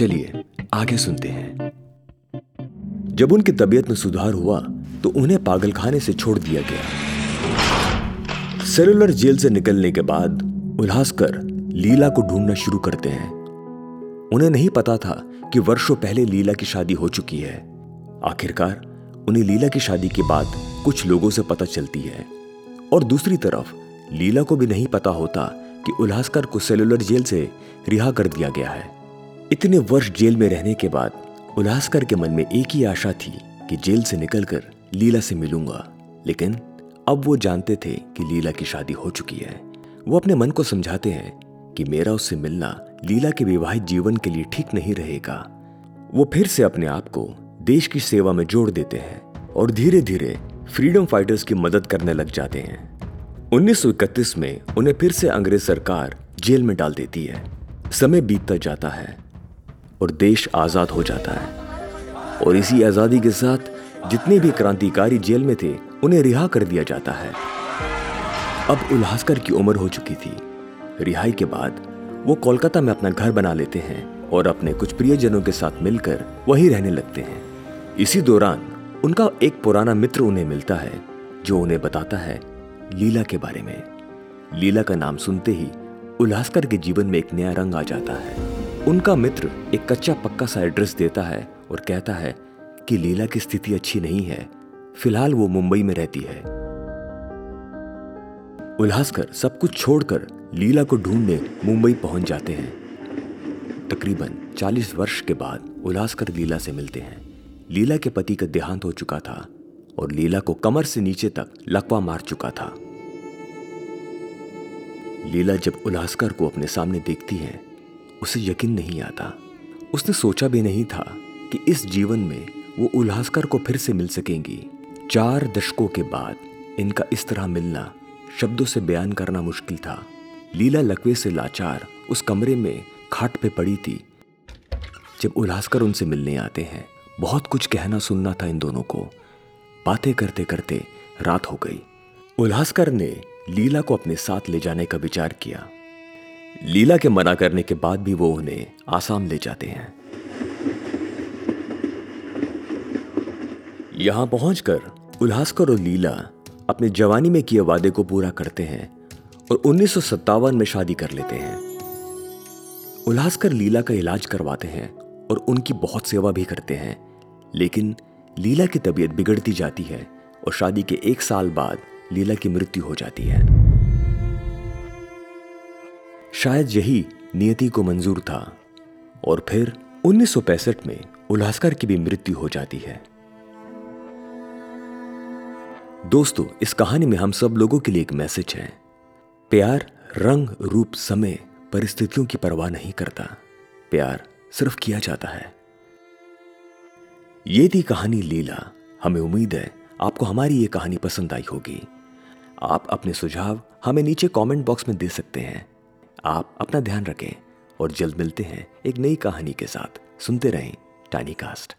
चलिए, आगे सुनते हैं। जब उनकी तबीयत में सुधार हुआ तो उन्हें पागलखाने से छोड़ दिया गया। सेलुलर जेल से निकलने के बाद उल्लासकर लीला को ढूंढना शुरू करते हैं। उन्हें नहीं पता था कि वर्षों पहले लीला की शादी हो चुकी है। आखिरकार, उन्हें लीला की शादी के बाद कुछ लोगों से पता चलती है। और दूसरी तरफ़, लीला को भी नहीं पता होता कि उल्लासकर को सेलुलर जेल से रिहा कर दिया गया है। इतने वर्ष जेल में रहने के बाद उल्लासकर के मन में एक ही आशा थी कि जेल से निकलकर लीला से मिलूँगा। लेकिन अब वो जानते थे कि लीला की शादी हो चुकी है। वो अपने मन को समझाते हैं कि मेरा उससे मिलना लीला के विवाहित जीवन के लिए ठीक नहीं रहेगा। वो फिर से अपने आप को देश की सेवा में जोड़ देते हैं और धीरे धीरे फ्रीडम फाइटर्स की मदद करने लग जाते हैं। 1931 में उन्हें फिर से अंग्रेज़ सरकार जेल में डाल देती है। समय बीतता जाता है। और देश आज़ाद हो जाता है। और इसी आज़ादी के साथ जितने भी क्रांतिकारी जेल में थे, उन्हें रिहा कर दिया जाता है। अब उल्लासकर की उम्र हो चुकी थी। रिहाई के बाद वो कोलकाता में अपना घर बना लेते हैं और अपने कुछ प्रियजनों के साथ मिलकर वहीं रहने लगते हैं। इसी दौरान उनका एक पुराना मित्र उन्हें मिलता है, जो उन्हें बताता है लीला के बारे में। लीला का नाम सुनते ही उल्हासकर के जीवन में एक नया रंग आ जाता है। उनका मित्र एक कच्चा पक्का सा एड्रेस देता है और कहता है कि लीला की स्थिति अच्छी नहीं है। फ़िलहाल वो मुंबई में रहती है। उल्हासकर सब कुछ छोड़कर लीला को ढूँढने मुंबई पहुँच जाते हैं। तकरीबन 40 वर्ष के बाद उल्लासकर लीला से मिलते हैं। लीला के पति का देहांत हो चुका था और लीला को कमर से नीचे तक लकवा मार चुका था। लीला जब उल्लासकर को अपने सामने देखती है उसे यकीन नहीं आता। उसने सोचा भी नहीं था कि इस जीवन में वो उल्लासकर को फिर से मिल सकेंगी। चार दशकों के बाद इनका इस तरह मिलना, शब्दों से बयान करना मुश्किल था। लीला लकवे से लाचार उस कमरे में खाट पे पड़ी थी। जब उल्लासकर उनसे मिलने आते हैं, बहुत कुछ कहना सुनना था इन दोनों को। बातें करते करते रात हो गई। उल्लासकर ने लीला को अपने साथ ले जाने का विचार किया। लीला के मना करने के बाद भी वो उन्हें आसाम ले जाते हैं। यहाँ पहुंचकर उल्लासकर और लीला अपने जवानी में किए वादे को पूरा करते हैं और उन्नीस सौ सत्तावन में शादी कर लेते हैं। उल्लासकर लीला का इलाज करवाते हैं और उनकी बहुत सेवा भी करते हैं, लेकिन लीला की तबीयत बिगड़ती जाती है और शादी के एक साल बाद लीला की मृत्यु हो जाती है। शायद यही नियति को मंजूर था। और फिर 1965 में उल्लासकर की भी मृत्यु हो जाती है। दोस्तों, इस कहानी में हम सब लोगों के लिए एक मैसेज है। प्यार रंग, रूप, समय परिस्थितियों की परवाह नहीं करता। प्यार सिर्फ़ किया जाता है। ये थी कहानी लीला। हमें उम्मीद है आपको हमारी ये कहानी पसंद आई होगी। आप अपने सुझाव हमें नीचे कमेंट बॉक्स में दे सकते हैं। आप अपना ध्यान रखें और जल्द मिलते हैं एक नई कहानी के साथ। सुनते रहें टानी कास्ट